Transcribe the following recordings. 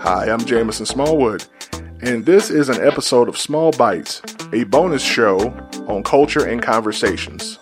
Hi, I'm Jamison Smallwood, and this is an episode of Small Bites, a bonus show on culture and conversations.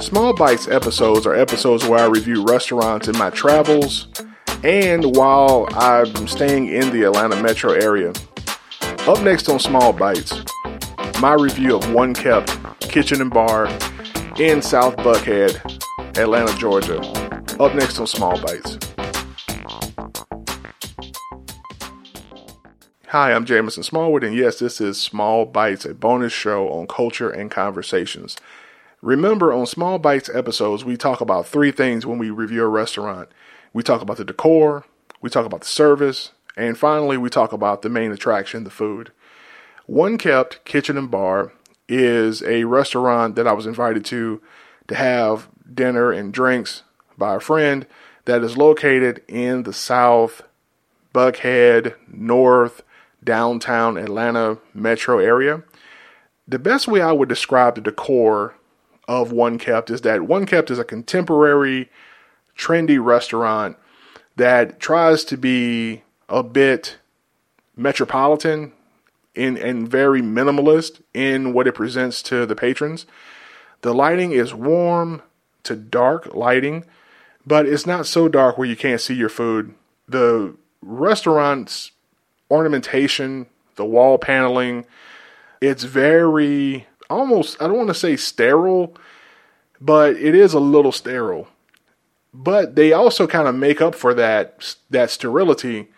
Small Bites episodes are episodes where I review restaurants in my travels and while I'm staying in the Atlanta metro area. Up next on Small Bites, my review of One Kept Kitchen and Bar in South Buckhead, Atlanta, Georgia. Up next on Small Bites. Hi, I'm Jameson Smallwood, and yes, this is Small Bites, a bonus show on culture and conversations. Remember, on Small Bites episodes, we talk about three things when we review a restaurant we talk about the decor, we talk about the service, and finally, we talk about the main attraction, the food. One Kept Kitchen and Bar is a restaurant that I was invited to to have dinner and drinks by a friend that is located in the South Buckhead, North, downtown Atlanta metro area. The best way I would describe the decor of One Kept is that One Kept is a contemporary, trendy restaurant that tries to be a bit metropolitan in, and very minimalist in what it presents to the patrons. The lighting is warm to dark lighting, but it's not so dark where you can't see your food. The restaurant's ornamentation, the wall paneling, it's very almost, I don't want to say sterile, but it is a little sterile. But they also kind of make up for that that sterility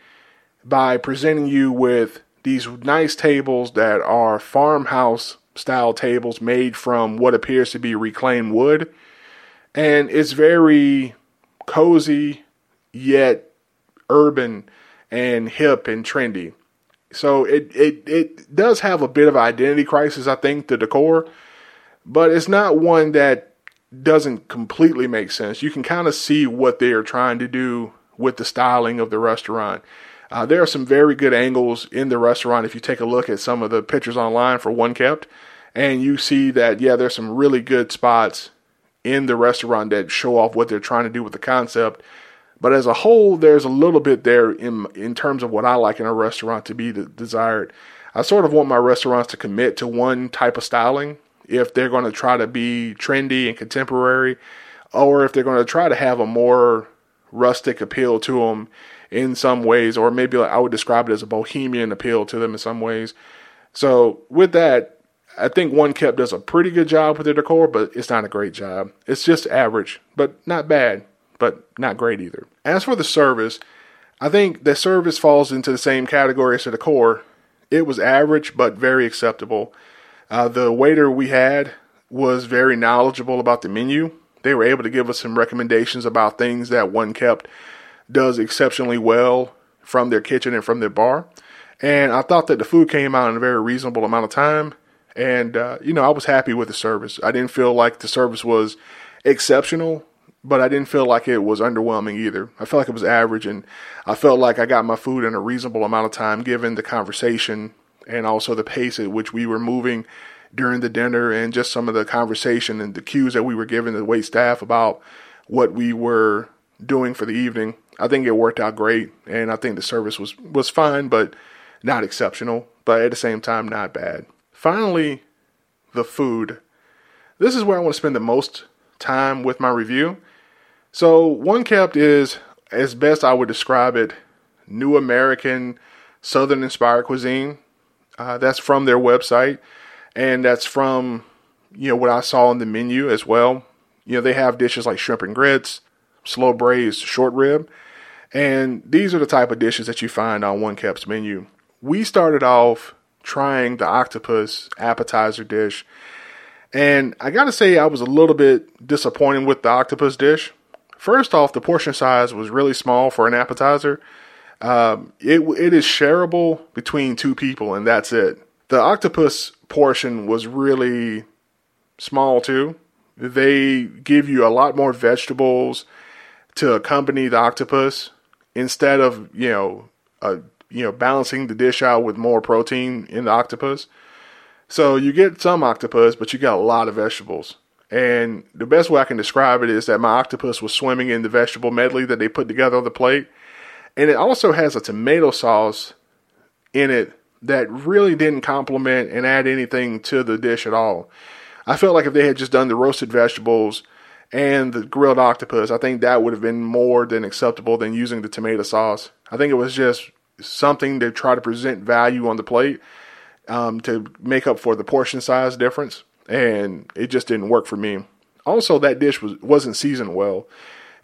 by presenting you with these nice tables that are farmhouse style tables made from what appears to be reclaimed wood. And it's very cozy, yet urban and hip and trendy. So it, it, it does have a bit of identity crisis, I think, the decor, but it's not one that doesn't completely make sense. You can kind of see what they are trying to do with the styling of the restaurant. Uh, there are some very good angles in the restaurant if you take a look at some of the pictures online for One Kept, and you see that yeah, there's some really good spots in the restaurant that show off what they're trying to do with the concept. But as a whole, there's a little bit there in in terms of what I like in a restaurant to be desired. I sort of want my restaurants to commit to one type of styling if they're going to try to be trendy and contemporary, or if they're going to try to have a more rustic appeal to them in some ways, or maybe like I would describe it as a bohemian appeal to them in some ways. So with that, I think One Kept does a pretty good job with their decor, but it's not a great job. It's just average, but not bad, but not great either. As for the service, I think the service falls into the same category as the decor. It was average, but very acceptable. Uh, the waiter we had was very knowledgeable about the menu. They were able to give us some recommendations about things that One Kept does exceptionally well from their kitchen and from their bar. And I thought that the food came out in a very reasonable amount of time. And, uh, you know, I was happy with the service. I didn't feel like the service was exceptional, but I didn't feel like it was underwhelming either. I felt like it was average, and I felt like I got my food in a reasonable amount of time given the conversation and also the pace at which we were moving during the dinner and just some of the conversation and the cues that we were giving the wait staff about what we were doing for the evening. I think it worked out great, and I think the service was was fine, but not exceptional. But at the same time, not bad. Finally, the food. This is where I want to spend the most time with my review. So, One Kept is, as best I would describe it, new American, Southern inspired cuisine. Uh, that's from their website, and that's from you know what I saw on the menu as well. You know they have dishes like shrimp and grits, slow braised short rib, and these are the type of dishes that you find on One Kept's menu. We started off trying the octopus appetizer dish, and I gotta say I was a little bit disappointed with the octopus dish. First off, the portion size was really small for an appetizer. Um, it it is shareable between two people, and that's it. The octopus portion was really small too. They give you a lot more vegetables to accompany the octopus instead of you know uh, you know balancing the dish out with more protein in the octopus. So you get some octopus, but you got a lot of vegetables, And the best way I can describe it is that my octopus was swimming in the vegetable medley that they put together on the plate. And it also has a tomato sauce in it that really didn't complement and add anything to the dish at all. I felt like if they had just done the roasted vegetables and the grilled octopus, I think that would have been more than acceptable than using the tomato sauce. I think it was just something to try to present value on the plate um, to make up for the portion size difference, and it just didn't work for me. Also, that dish was wasn't seasoned well.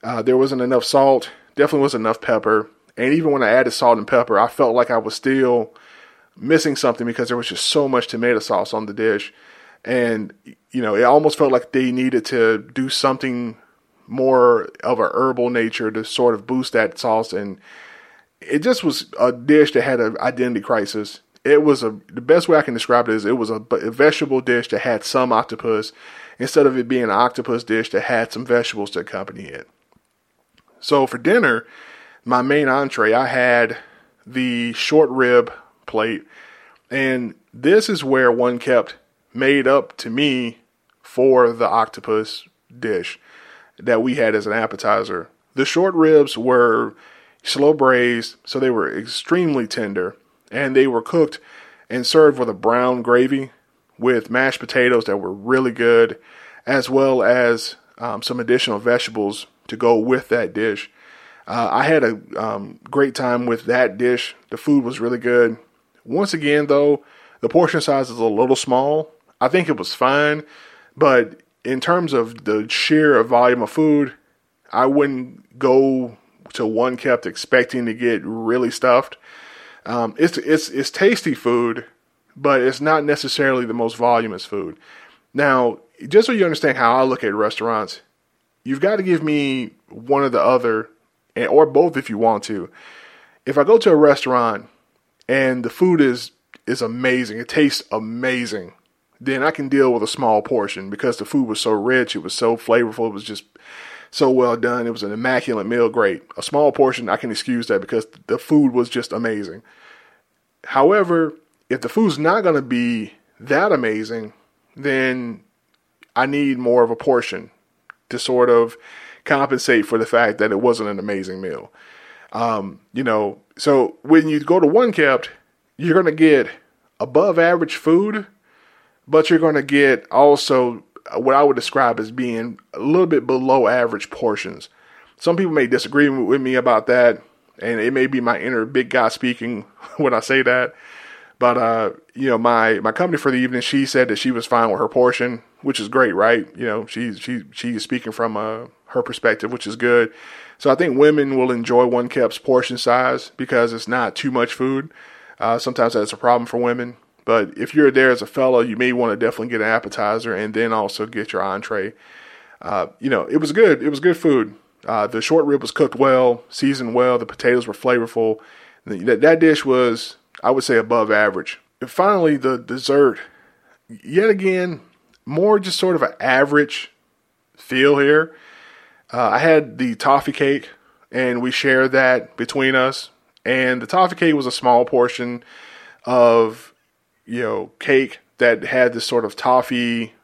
Uh, there wasn't enough salt. Definitely wasn't enough pepper. And even when I added salt and pepper, I felt like I was still missing something because there was just so much tomato sauce on the dish. And, you know, it almost felt like they needed to do something more of a herbal nature to sort of boost that sauce. And it just was a dish that had an identity crisis. It was a the best way I can describe it is it was a, a vegetable dish that had some octopus instead of it being an octopus dish that had some vegetables to accompany it. So for dinner, my main entree, I had the short rib plate, and this is where one kept made up to me for the octopus dish that we had as an appetizer. The short ribs were slow braised, so they were extremely tender, and they were cooked and served with a brown gravy with mashed potatoes that were really good, as well as um, some additional vegetables to go with that dish. Uh, I had a um, great time with that dish. The food was really good. Once again, though, the portion size is a little small. I think it was fine, but in terms of the sheer volume of food, I wouldn't go to one kept expecting to get really stuffed. Um, it's it's it's tasty food, but it's not necessarily the most voluminous food. Now, just so you understand how I look at restaurants, you've got to give me one or the other or both if you want to. If I go to a restaurant and the food is is amazing, it tastes amazing, then I can deal with a small portion because the food was so rich, it was so flavorful, it was just so well done. It was an immaculate meal, great. A small portion, I can excuse that because the food was just amazing. However, if the food's not going to be that amazing, then I need more of a portion to sort of compensate for the fact that it wasn't an amazing meal. Um, you know, so when you go to one kept, you're going to get above average food, but you're going to get also what I would describe as being a little bit below average portions. Some people may disagree with me about that, and it may be my inner big guy speaking when I say that. But uh, you know, my my company for the evening, she said that she was fine with her portion, which is great, right? You know, she's she she's speaking from uh, her perspective, which is good. So I think women will enjoy One Kept's portion size because it's not too much food. Uh, sometimes that's a problem for women. But if you're there as a fellow, you may want to definitely get an appetizer and then also get your entree. Uh, you know, it was good. It was good food. Uh, the short rib was cooked well, seasoned well. The potatoes were flavorful. That, that dish was, I would say, above average. And finally, the dessert. Yet again, more just sort of an average feel here. Uh, I had the toffee cake, and we shared that between us. And the toffee cake was a small portion of, you know, cake that had this sort of toffee,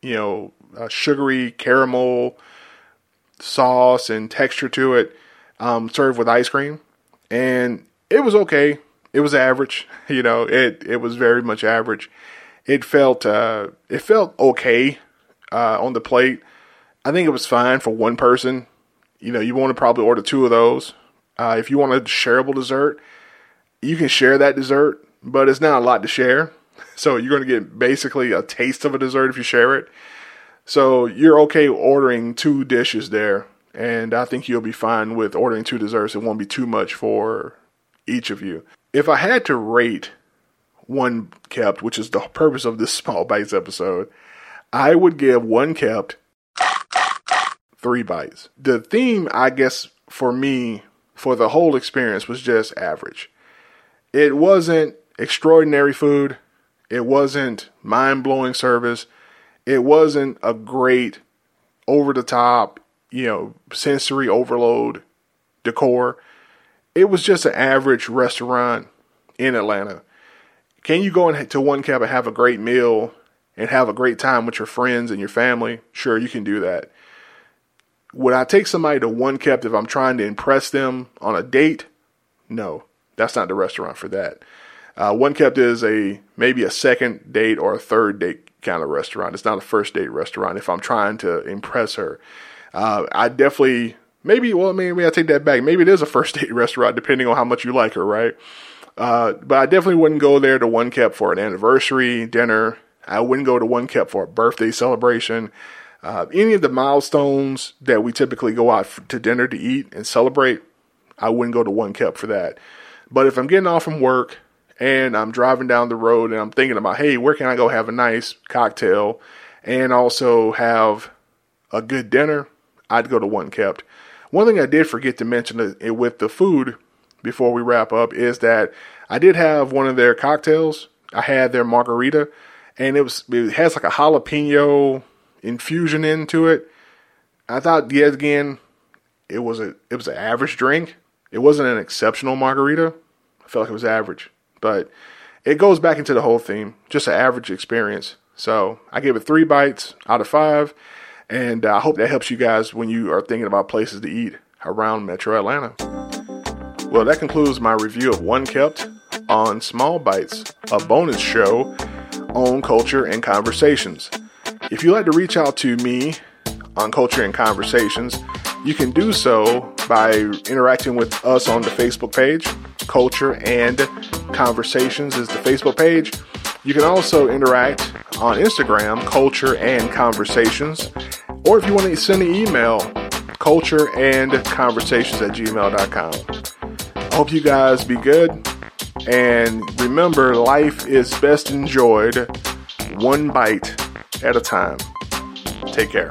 you know, uh, sugary caramel sauce and texture to it, um, served with ice cream. And it was okay. It was average. You know, it it was very much average. It felt uh, it felt okay uh, on the plate. I think it was fine for one person. You know, you want to probably order two of those. Uh, if you want a shareable dessert, you can share that dessert, but it's not a lot to share. So you're going to get basically a taste of a dessert if you share it. So you're okay ordering two dishes there, and I think you'll be fine with ordering two desserts. It won't be too much for each of you. If I had to rate one kept, which is the purpose of this small bites episode, I would give one kept three bites. The theme, I guess, for me, for the whole experience was just average. It wasn't extraordinary food. It wasn't mind blowing service. It wasn't a great over the top, you know, sensory overload decor. It was just an average restaurant in Atlanta. Can you go into One Kept and have a great meal and have a great time with your friends and your family, sure, you can do that. Would I take somebody to One Kept if I'm trying to impress them on a date? No, that's not the restaurant for that. Uh, One Kept is a maybe a second date or a third date kind of restaurant. It's not a first date restaurant if I'm trying to impress her. Uh, I definitely maybe well maybe I take that back. Maybe it is a first date restaurant depending on how much you like her, right? Uh, but I definitely wouldn't go there to One Kept for an anniversary dinner. I wouldn't go to One Kept for a birthday celebration. Uh, any of the milestones that we typically go out to dinner to eat and celebrate, I wouldn't go to One Kept for that. But if I'm getting off from work and I'm driving down the road and I'm thinking about, hey, where can I go have a nice cocktail and also have a good dinner, I'd go to One Kept. One thing I did forget to mention with the food before we wrap up is that I did have one of their cocktails. I had their margarita, and it was it has like a jalapeno infusion into it. I thought yet again it was a it was an average drink. It wasn't an exceptional margarita. I felt like it was average, but it goes back into the whole theme. Just an average experience. So I gave it three bites out of five, and uh, I hope that helps you guys when you are thinking about places to eat around Metro Atlanta. Well, that concludes my review of One Kept on Small Bites, a bonus show on culture and conversations. If you'd like to reach out to me on Culture and Conversations, you can do so by interacting with us on the Facebook page. Culture and Conversations is the Facebook page. You can also interact on Instagram, Culture and Conversations. Or if you want to send an email, culture and conversations at gmail.com. I hope you guys be good. And remember, life is best enjoyed one bite at a time. Take care.